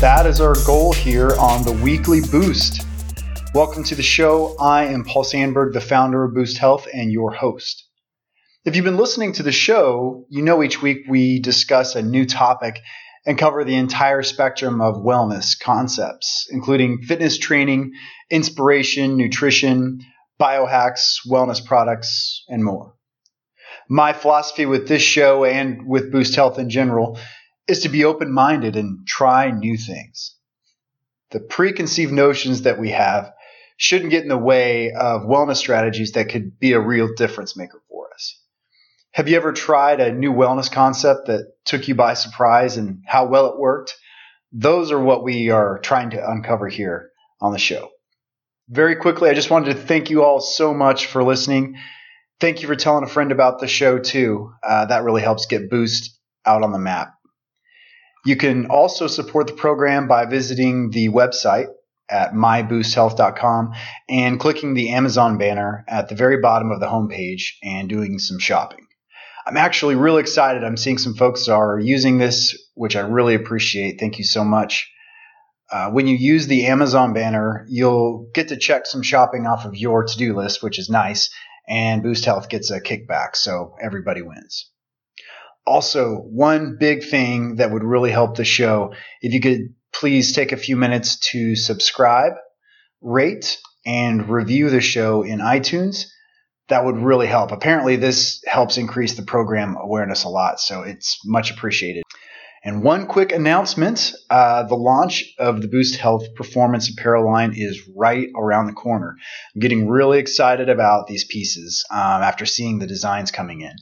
that is our goal here on the weekly boost. Welcome to the show. I am Paul Sandberg, the founder of Boost Health and your host. If you've been listening to the show, you know each week we discuss a new topic and cover the entire spectrum of wellness concepts, including fitness training, inspiration, nutrition, biohacks, wellness products, and more. My philosophy with this show and with Boost Health in general is to be open minded and try new things. The preconceived notions that we have shouldn't get in the way of wellness strategies that could be a real difference maker for us. Have you ever tried a new wellness concept that took you by surprise and how well it worked? Those are what we are trying to uncover here on the show. Very quickly, I just wanted to thank you all so much for listening. Thank you for telling a friend about the show too. Uh, that really helps get Boost out on the map. You can also support the program by visiting the website at myboosthealth.com and clicking the Amazon banner at the very bottom of the homepage and doing some shopping. I'm actually really excited. I'm seeing some folks are using this, which I really appreciate. Thank you so much. Uh, when you use the Amazon banner, you'll get to check some shopping off of your to do list, which is nice, and Boost Health gets a kickback, so everybody wins. Also, one big thing that would really help the show, if you could please take a few minutes to subscribe, rate, and review the show in iTunes. That would really help. Apparently, this helps increase the program awareness a lot, so it's much appreciated. And one quick announcement uh, the launch of the Boost Health Performance Apparel line is right around the corner. I'm getting really excited about these pieces um, after seeing the designs coming in.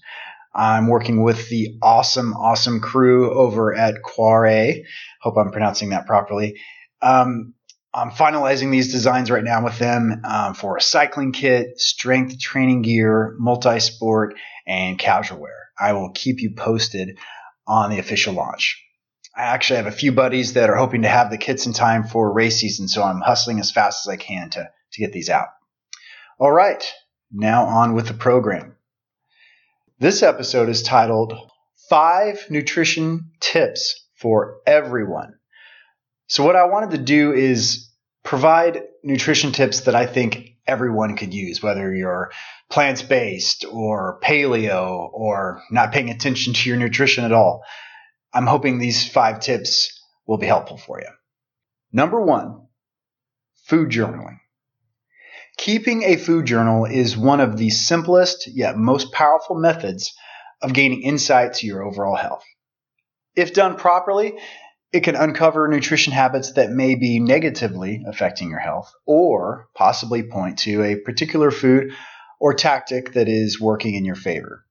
I'm working with the awesome, awesome crew over at Quare. Hope I'm pronouncing that properly. Um, I'm finalizing these designs right now with them um, for a cycling kit, strength training gear, multi sport, and casual wear. I will keep you posted on the official launch. I actually have a few buddies that are hoping to have the kits in time for race season, so I'm hustling as fast as I can to, to get these out. All right, now on with the program. This episode is titled Five Nutrition Tips for Everyone. So, what I wanted to do is provide nutrition tips that I think everyone could use, whether you're plants based or paleo or not paying attention to your nutrition at all. I'm hoping these five tips will be helpful for you. Number one, food journaling. Keeping a food journal is one of the simplest yet most powerful methods of gaining insight to your overall health. If done properly, it can uncover nutrition habits that may be negatively affecting your health or possibly point to a particular food or tactic that is working in your favor.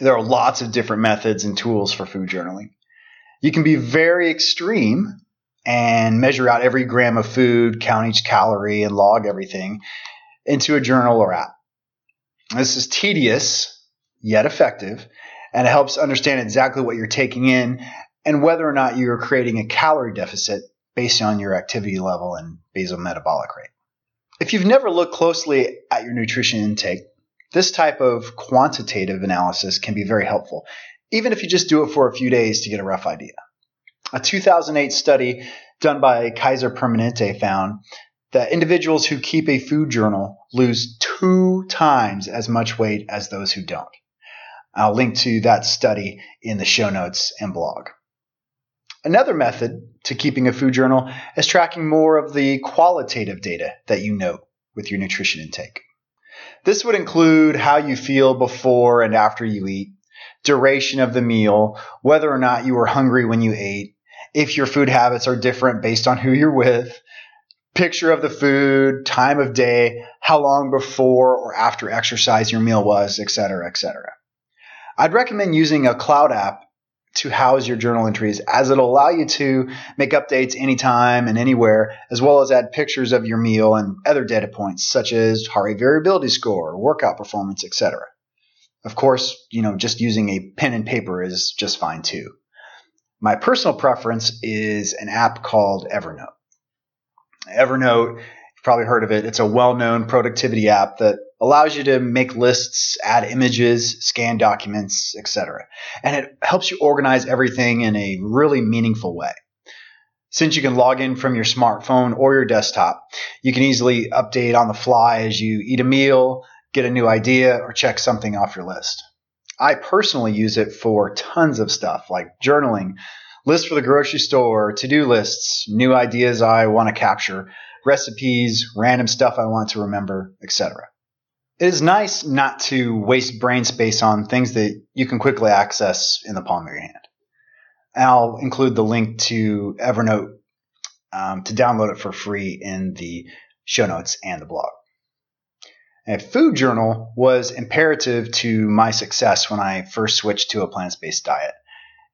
There are lots of different methods and tools for food journaling. You can be very extreme and measure out every gram of food, count each calorie, and log everything into a journal or app. This is tedious, yet effective, and it helps understand exactly what you're taking in and whether or not you're creating a calorie deficit based on your activity level and basal metabolic rate. If you've never looked closely at your nutrition intake, this type of quantitative analysis can be very helpful, even if you just do it for a few days to get a rough idea. A 2008 study done by Kaiser Permanente found that individuals who keep a food journal lose two times as much weight as those who don't. I'll link to that study in the show notes and blog. Another method to keeping a food journal is tracking more of the qualitative data that you note with your nutrition intake. This would include how you feel before and after you eat, duration of the meal, whether or not you were hungry when you ate, if your food habits are different based on who you're with, picture of the food, time of day, how long before or after exercise your meal was, etc., etc. I'd recommend using a cloud app to house your journal entries as it'll allow you to make updates anytime and anywhere, as well as add pictures of your meal and other data points such as heart rate variability score, workout performance, etc. Of course, you know, just using a pen and paper is just fine too. My personal preference is an app called Evernote. Evernote, you've probably heard of it. It's a well-known productivity app that allows you to make lists, add images, scan documents, etc. And it helps you organize everything in a really meaningful way. Since you can log in from your smartphone or your desktop, you can easily update on the fly as you eat a meal, get a new idea, or check something off your list. I personally use it for tons of stuff like journaling, lists for the grocery store, to do lists, new ideas I want to capture, recipes, random stuff I want to remember, etc. It is nice not to waste brain space on things that you can quickly access in the palm of your hand. I'll include the link to Evernote um, to download it for free in the show notes and the blog. A food journal was imperative to my success when I first switched to a plant based diet.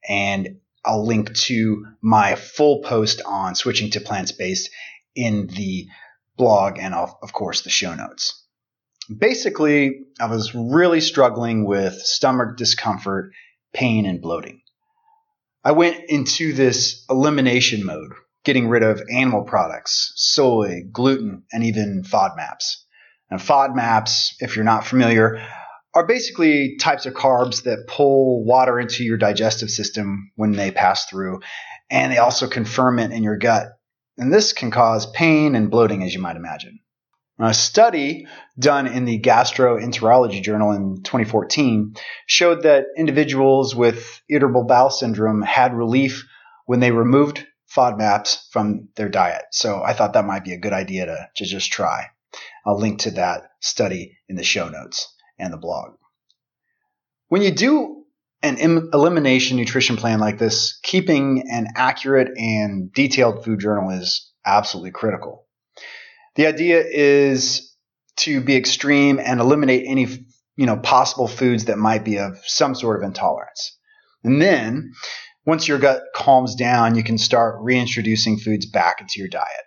And I'll link to my full post on switching to plant based in the blog and, of course, the show notes. Basically, I was really struggling with stomach discomfort, pain, and bloating. I went into this elimination mode, getting rid of animal products, soy, gluten, and even FODMAPs. Now, FODMAPs, if you're not familiar, are basically types of carbs that pull water into your digestive system when they pass through, and they also can ferment in your gut. And this can cause pain and bloating, as you might imagine. A study done in the Gastroenterology Journal in 2014 showed that individuals with irritable bowel syndrome had relief when they removed FODMAPs from their diet. So I thought that might be a good idea to, to just try. I'll link to that study in the show notes and the blog. When you do an elimination nutrition plan like this, keeping an accurate and detailed food journal is absolutely critical. The idea is to be extreme and eliminate any you know possible foods that might be of some sort of intolerance. And then once your gut calms down, you can start reintroducing foods back into your diet.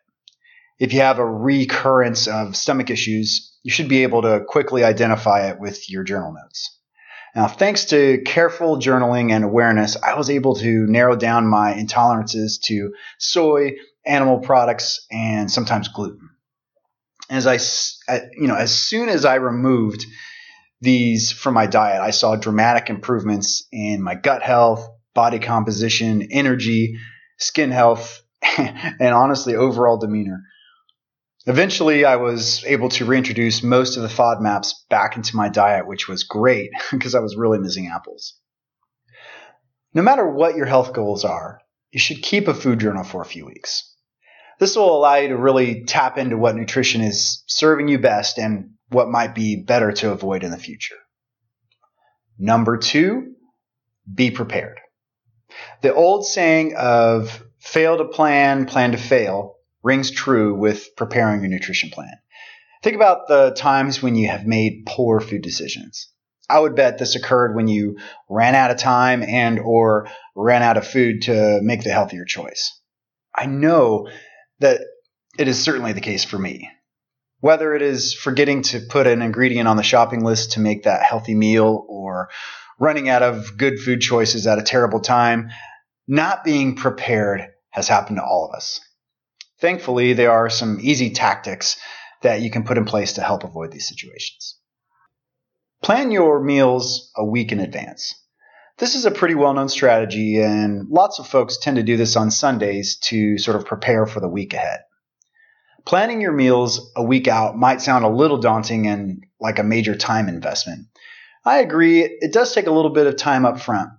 If you have a recurrence of stomach issues, you should be able to quickly identify it with your journal notes. Now, thanks to careful journaling and awareness, I was able to narrow down my intolerances to soy, animal products, and sometimes gluten as I, you know, as soon as I removed these from my diet, I saw dramatic improvements in my gut health, body composition, energy, skin health, and honestly, overall demeanor. Eventually, I was able to reintroduce most of the FODMAPs back into my diet, which was great because I was really missing apples. No matter what your health goals are, you should keep a food journal for a few weeks. This will allow you to really tap into what nutrition is serving you best and what might be better to avoid in the future. Number two, be prepared. The old saying of fail to plan, plan to fail rings true with preparing your nutrition plan. Think about the times when you have made poor food decisions. I would bet this occurred when you ran out of time and or ran out of food to make the healthier choice. I know that it is certainly the case for me. Whether it is forgetting to put an ingredient on the shopping list to make that healthy meal or running out of good food choices at a terrible time, not being prepared has happened to all of us. Thankfully, there are some easy tactics that you can put in place to help avoid these situations. Plan your meals a week in advance. This is a pretty well known strategy, and lots of folks tend to do this on Sundays to sort of prepare for the week ahead. Planning your meals a week out might sound a little daunting and like a major time investment. I agree, it does take a little bit of time up front,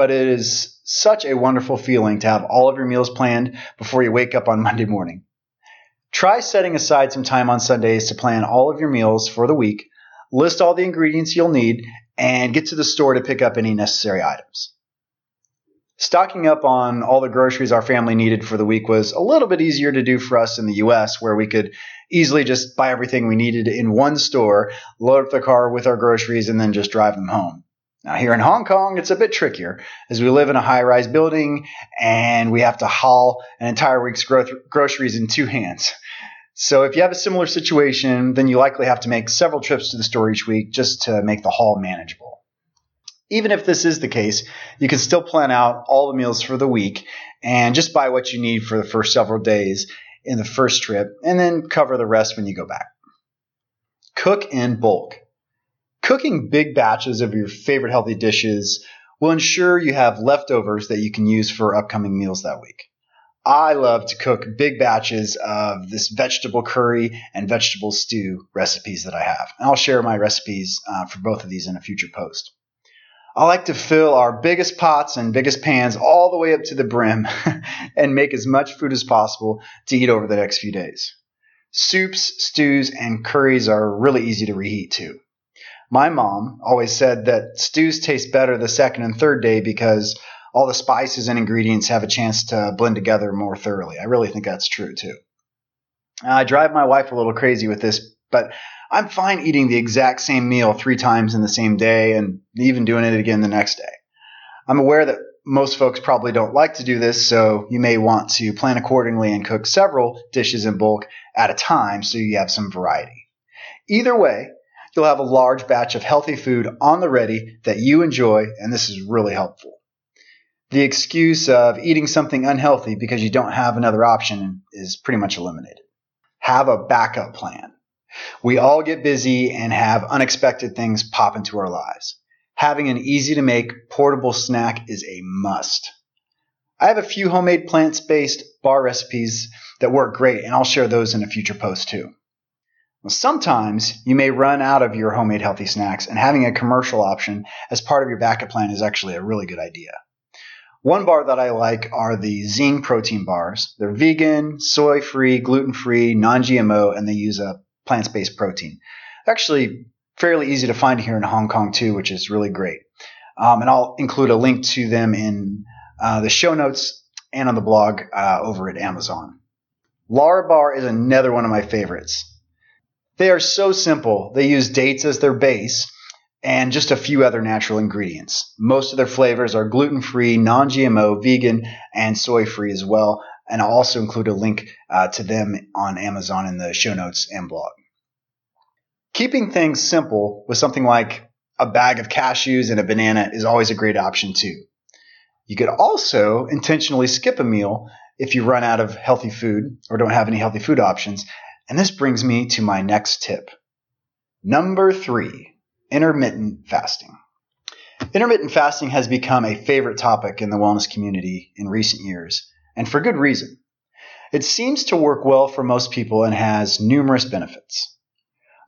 but it is such a wonderful feeling to have all of your meals planned before you wake up on Monday morning. Try setting aside some time on Sundays to plan all of your meals for the week, list all the ingredients you'll need, and get to the store to pick up any necessary items. Stocking up on all the groceries our family needed for the week was a little bit easier to do for us in the US, where we could easily just buy everything we needed in one store, load up the car with our groceries, and then just drive them home. Now, here in Hong Kong, it's a bit trickier as we live in a high rise building and we have to haul an entire week's gro- groceries in two hands. So if you have a similar situation, then you likely have to make several trips to the store each week just to make the haul manageable. Even if this is the case, you can still plan out all the meals for the week and just buy what you need for the first several days in the first trip and then cover the rest when you go back. Cook in bulk. Cooking big batches of your favorite healthy dishes will ensure you have leftovers that you can use for upcoming meals that week. I love to cook big batches of this vegetable curry and vegetable stew recipes that I have. And I'll share my recipes uh, for both of these in a future post. I like to fill our biggest pots and biggest pans all the way up to the brim and make as much food as possible to eat over the next few days. Soups, stews, and curries are really easy to reheat too. My mom always said that stews taste better the second and third day because all the spices and ingredients have a chance to blend together more thoroughly. I really think that's true too. I drive my wife a little crazy with this, but I'm fine eating the exact same meal three times in the same day and even doing it again the next day. I'm aware that most folks probably don't like to do this, so you may want to plan accordingly and cook several dishes in bulk at a time so you have some variety. Either way, you'll have a large batch of healthy food on the ready that you enjoy, and this is really helpful. The excuse of eating something unhealthy because you don't have another option is pretty much eliminated. Have a backup plan. We all get busy and have unexpected things pop into our lives. Having an easy to make portable snack is a must. I have a few homemade plant based bar recipes that work great, and I'll share those in a future post too. Sometimes you may run out of your homemade healthy snacks, and having a commercial option as part of your backup plan is actually a really good idea. One bar that I like are the Zing protein bars. They're vegan, soy free, gluten free, non GMO, and they use a plant based protein. Actually, fairly easy to find here in Hong Kong too, which is really great. Um, and I'll include a link to them in uh, the show notes and on the blog uh, over at Amazon. Lara Bar is another one of my favorites. They are so simple. They use dates as their base and just a few other natural ingredients. Most of their flavors are gluten free, non GMO, vegan, and soy free as well. And I'll also include a link uh, to them on Amazon in the show notes and blog. Keeping things simple with something like a bag of cashews and a banana is always a great option too. You could also intentionally skip a meal if you run out of healthy food or don't have any healthy food options. And this brings me to my next tip. Number three, intermittent fasting. Intermittent fasting has become a favorite topic in the wellness community in recent years, and for good reason. It seems to work well for most people and has numerous benefits.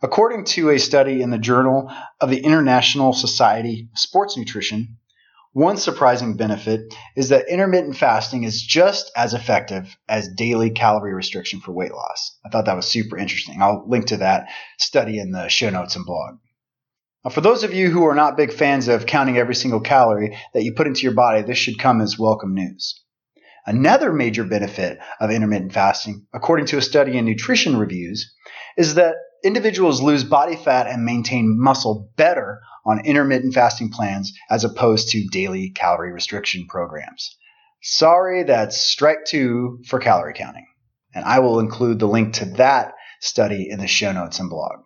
According to a study in the Journal of the International Society of Sports Nutrition, one surprising benefit is that intermittent fasting is just as effective as daily calorie restriction for weight loss. I thought that was super interesting. I'll link to that study in the show notes and blog. Now, for those of you who are not big fans of counting every single calorie that you put into your body, this should come as welcome news. Another major benefit of intermittent fasting, according to a study in Nutrition Reviews, is that individuals lose body fat and maintain muscle better on intermittent fasting plans as opposed to daily calorie restriction programs. Sorry, that's strike two for calorie counting. And I will include the link to that study in the show notes and blog.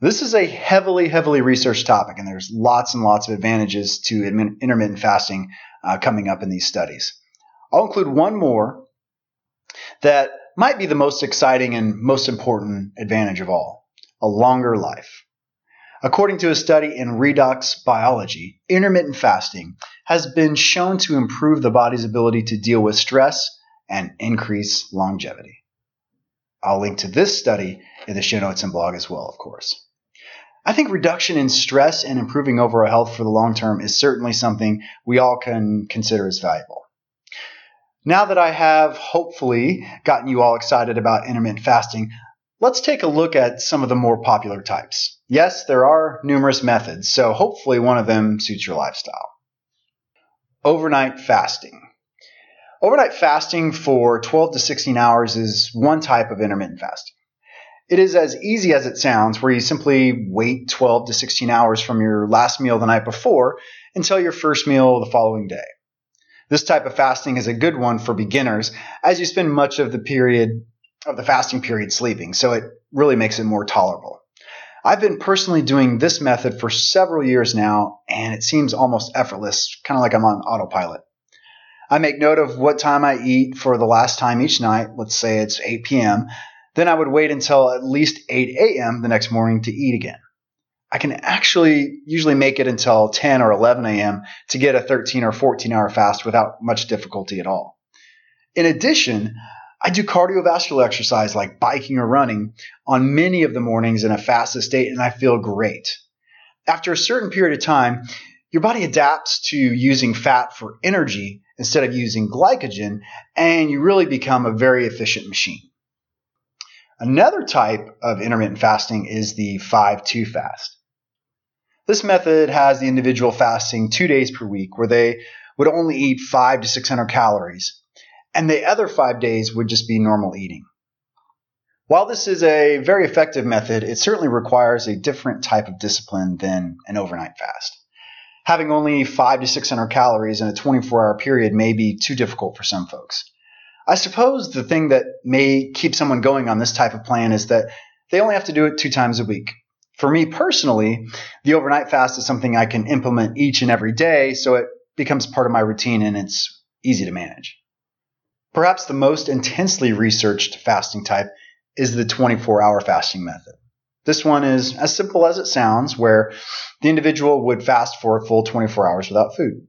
This is a heavily, heavily researched topic, and there's lots and lots of advantages to intermittent fasting uh, coming up in these studies. I'll include one more that might be the most exciting and most important advantage of all a longer life. According to a study in Redox Biology, intermittent fasting has been shown to improve the body's ability to deal with stress and increase longevity. I'll link to this study in the show notes and blog as well, of course. I think reduction in stress and improving overall health for the long term is certainly something we all can consider as valuable. Now that I have hopefully gotten you all excited about intermittent fasting, let's take a look at some of the more popular types. Yes, there are numerous methods, so hopefully one of them suits your lifestyle. Overnight fasting. Overnight fasting for 12 to 16 hours is one type of intermittent fasting. It is as easy as it sounds, where you simply wait 12 to 16 hours from your last meal the night before until your first meal the following day. This type of fasting is a good one for beginners as you spend much of the period of the fasting period sleeping, so it really makes it more tolerable. I've been personally doing this method for several years now, and it seems almost effortless, kind of like I'm on autopilot. I make note of what time I eat for the last time each night. Let's say it's 8 p.m. Then I would wait until at least 8 a.m. the next morning to eat again. I can actually usually make it until 10 or 11 a.m. to get a 13 or 14 hour fast without much difficulty at all. In addition, I do cardiovascular exercise like biking or running on many of the mornings in a fasted state, and I feel great. After a certain period of time, your body adapts to using fat for energy instead of using glycogen, and you really become a very efficient machine. Another type of intermittent fasting is the 5 2 fast. This method has the individual fasting two days per week where they would only eat 5 to 600 calories, and the other five days would just be normal eating. While this is a very effective method, it certainly requires a different type of discipline than an overnight fast. Having only 5 to 600 calories in a 24 hour period may be too difficult for some folks. I suppose the thing that may keep someone going on this type of plan is that they only have to do it two times a week. For me personally, the overnight fast is something I can implement each and every day, so it becomes part of my routine and it's easy to manage. Perhaps the most intensely researched fasting type is the 24 hour fasting method. This one is as simple as it sounds, where the individual would fast for a full 24 hours without food.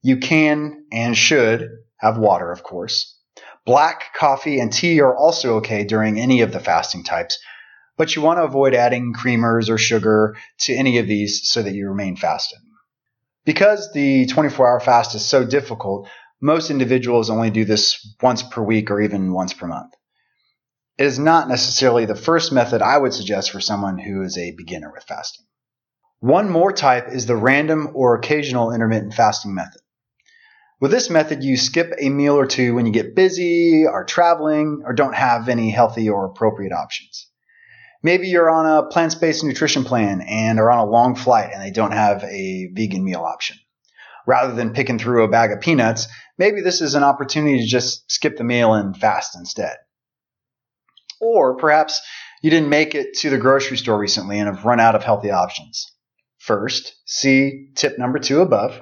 You can and should have water, of course. Black coffee and tea are also okay during any of the fasting types, but you want to avoid adding creamers or sugar to any of these so that you remain fasted. Because the 24 hour fast is so difficult, most individuals only do this once per week or even once per month. It is not necessarily the first method I would suggest for someone who is a beginner with fasting. One more type is the random or occasional intermittent fasting method. With this method, you skip a meal or two when you get busy, are traveling, or don't have any healthy or appropriate options. Maybe you're on a plant based nutrition plan and are on a long flight and they don't have a vegan meal option. Rather than picking through a bag of peanuts, maybe this is an opportunity to just skip the meal and fast instead. Or perhaps you didn't make it to the grocery store recently and have run out of healthy options. First, see tip number two above.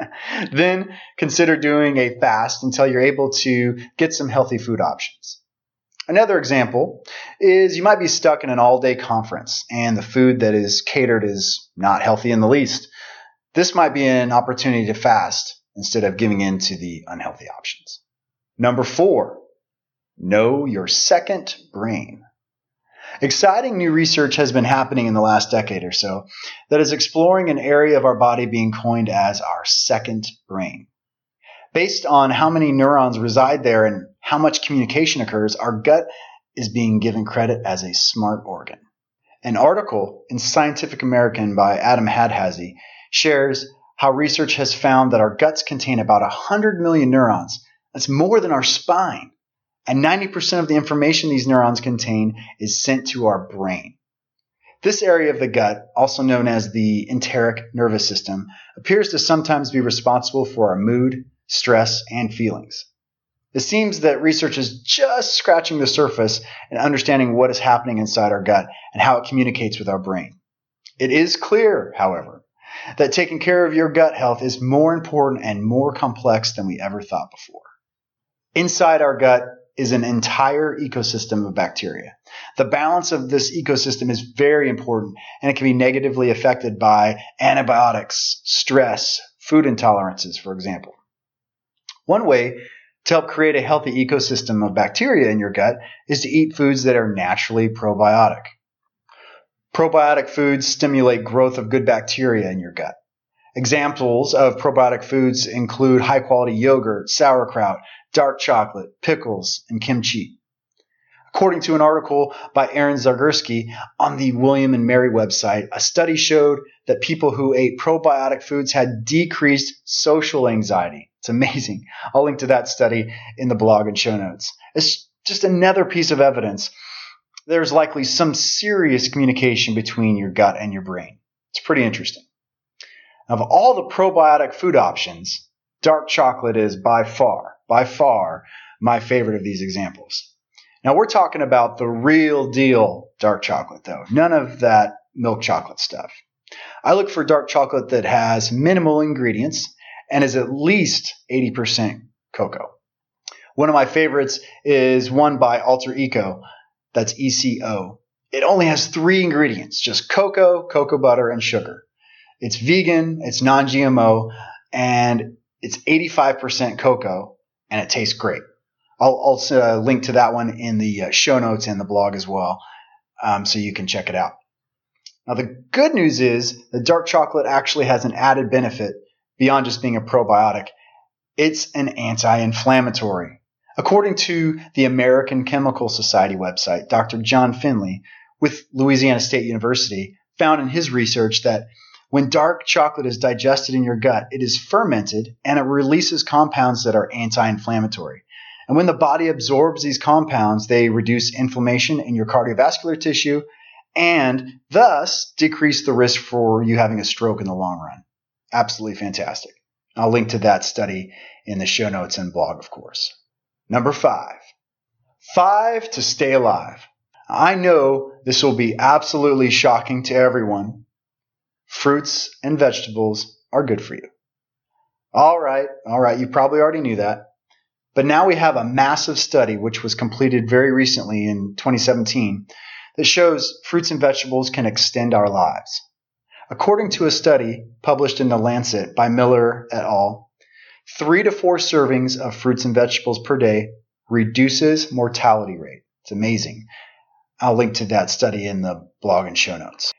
then consider doing a fast until you're able to get some healthy food options. Another example is you might be stuck in an all day conference and the food that is catered is not healthy in the least. This might be an opportunity to fast instead of giving in to the unhealthy options. Number four, know your second brain. Exciting new research has been happening in the last decade or so that is exploring an area of our body being coined as our second brain. Based on how many neurons reside there and how much communication occurs, our gut is being given credit as a smart organ. An article in Scientific American by Adam Hadhazy shares how research has found that our guts contain about 100 million neurons. That's more than our spine. And 90% of the information these neurons contain is sent to our brain. This area of the gut, also known as the enteric nervous system, appears to sometimes be responsible for our mood, stress, and feelings. It seems that research is just scratching the surface and understanding what is happening inside our gut and how it communicates with our brain. It is clear, however, that taking care of your gut health is more important and more complex than we ever thought before. Inside our gut is an entire ecosystem of bacteria. The balance of this ecosystem is very important and it can be negatively affected by antibiotics, stress, food intolerances, for example. One way to help create a healthy ecosystem of bacteria in your gut is to eat foods that are naturally probiotic. Probiotic foods stimulate growth of good bacteria in your gut. Examples of probiotic foods include high quality yogurt, sauerkraut, dark chocolate, pickles, and kimchi. According to an article by Erin Zagursky on the William and Mary website, a study showed that people who ate probiotic foods had decreased social anxiety. It's amazing. I'll link to that study in the blog and show notes. It's just another piece of evidence. There's likely some serious communication between your gut and your brain. It's pretty interesting. Of all the probiotic food options, dark chocolate is by far by far my favorite of these examples. Now we're talking about the real deal dark chocolate though, none of that milk chocolate stuff. I look for dark chocolate that has minimal ingredients and is at least 80% cocoa. One of my favorites is one by Alter Eco. That's ECO. It only has three ingredients, just cocoa, cocoa butter, and sugar. It's vegan, it's non-GMO, and it's 85% cocoa and it tastes great. I'll, I'll uh, link to that one in the uh, show notes and the blog as well, um, so you can check it out. Now, the good news is that dark chocolate actually has an added benefit beyond just being a probiotic. It's an anti-inflammatory. According to the American Chemical Society website, Dr. John Finley with Louisiana State University found in his research that when dark chocolate is digested in your gut, it is fermented and it releases compounds that are anti inflammatory. And when the body absorbs these compounds, they reduce inflammation in your cardiovascular tissue and thus decrease the risk for you having a stroke in the long run. Absolutely fantastic. I'll link to that study in the show notes and blog, of course. Number five, five to stay alive. I know this will be absolutely shocking to everyone. Fruits and vegetables are good for you. All right, all right, you probably already knew that. But now we have a massive study which was completed very recently in 2017 that shows fruits and vegetables can extend our lives. According to a study published in The Lancet by Miller et al., three to four servings of fruits and vegetables per day reduces mortality rate. It's amazing. I'll link to that study in the blog and show notes.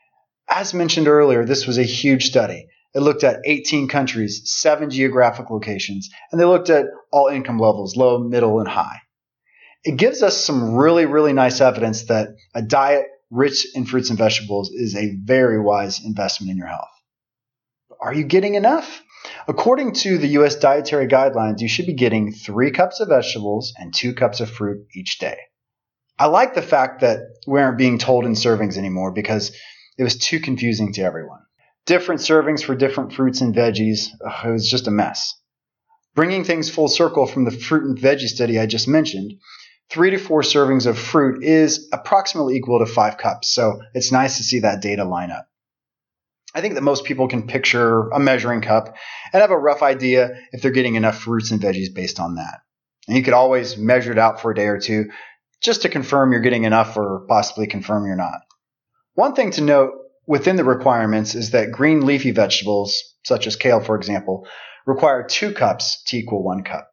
As mentioned earlier, this was a huge study. It looked at 18 countries, seven geographic locations, and they looked at all income levels low, middle, and high. It gives us some really, really nice evidence that a diet rich in fruits and vegetables is a very wise investment in your health. Are you getting enough? According to the US dietary guidelines, you should be getting three cups of vegetables and two cups of fruit each day. I like the fact that we aren't being told in servings anymore because it was too confusing to everyone different servings for different fruits and veggies. Ugh, it was just a mess. Bringing things full circle from the fruit and veggie study I just mentioned, three to four servings of fruit is approximately equal to five cups. So it's nice to see that data line up. I think that most people can picture a measuring cup and have a rough idea if they're getting enough fruits and veggies based on that. And you could always measure it out for a day or two just to confirm you're getting enough or possibly confirm you're not. One thing to note within the requirements is that green leafy vegetables, such as kale, for example, require two cups to equal one cup.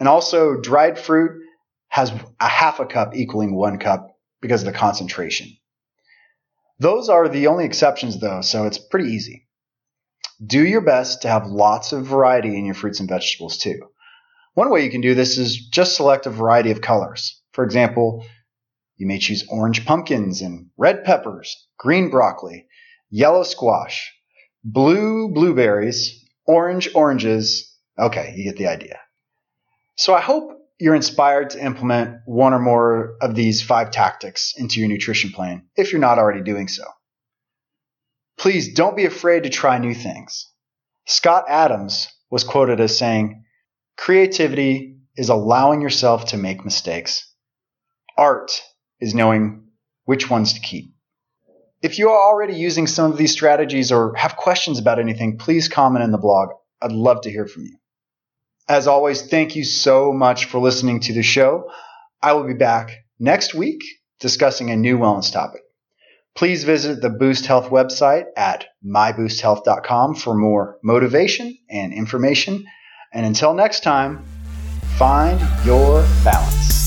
And also, dried fruit has a half a cup equaling one cup because of the concentration. Those are the only exceptions, though, so it's pretty easy. Do your best to have lots of variety in your fruits and vegetables, too. One way you can do this is just select a variety of colors. For example, you may choose orange pumpkins and red peppers, green broccoli, yellow squash, blue blueberries, orange oranges. Okay, you get the idea. So I hope you're inspired to implement one or more of these five tactics into your nutrition plan if you're not already doing so. Please don't be afraid to try new things. Scott Adams was quoted as saying, Creativity is allowing yourself to make mistakes. Art is knowing which ones to keep. If you are already using some of these strategies or have questions about anything, please comment in the blog. I'd love to hear from you. As always, thank you so much for listening to the show. I will be back next week discussing a new wellness topic. Please visit the Boost Health website at myboosthealth.com for more motivation and information. And until next time, find your balance.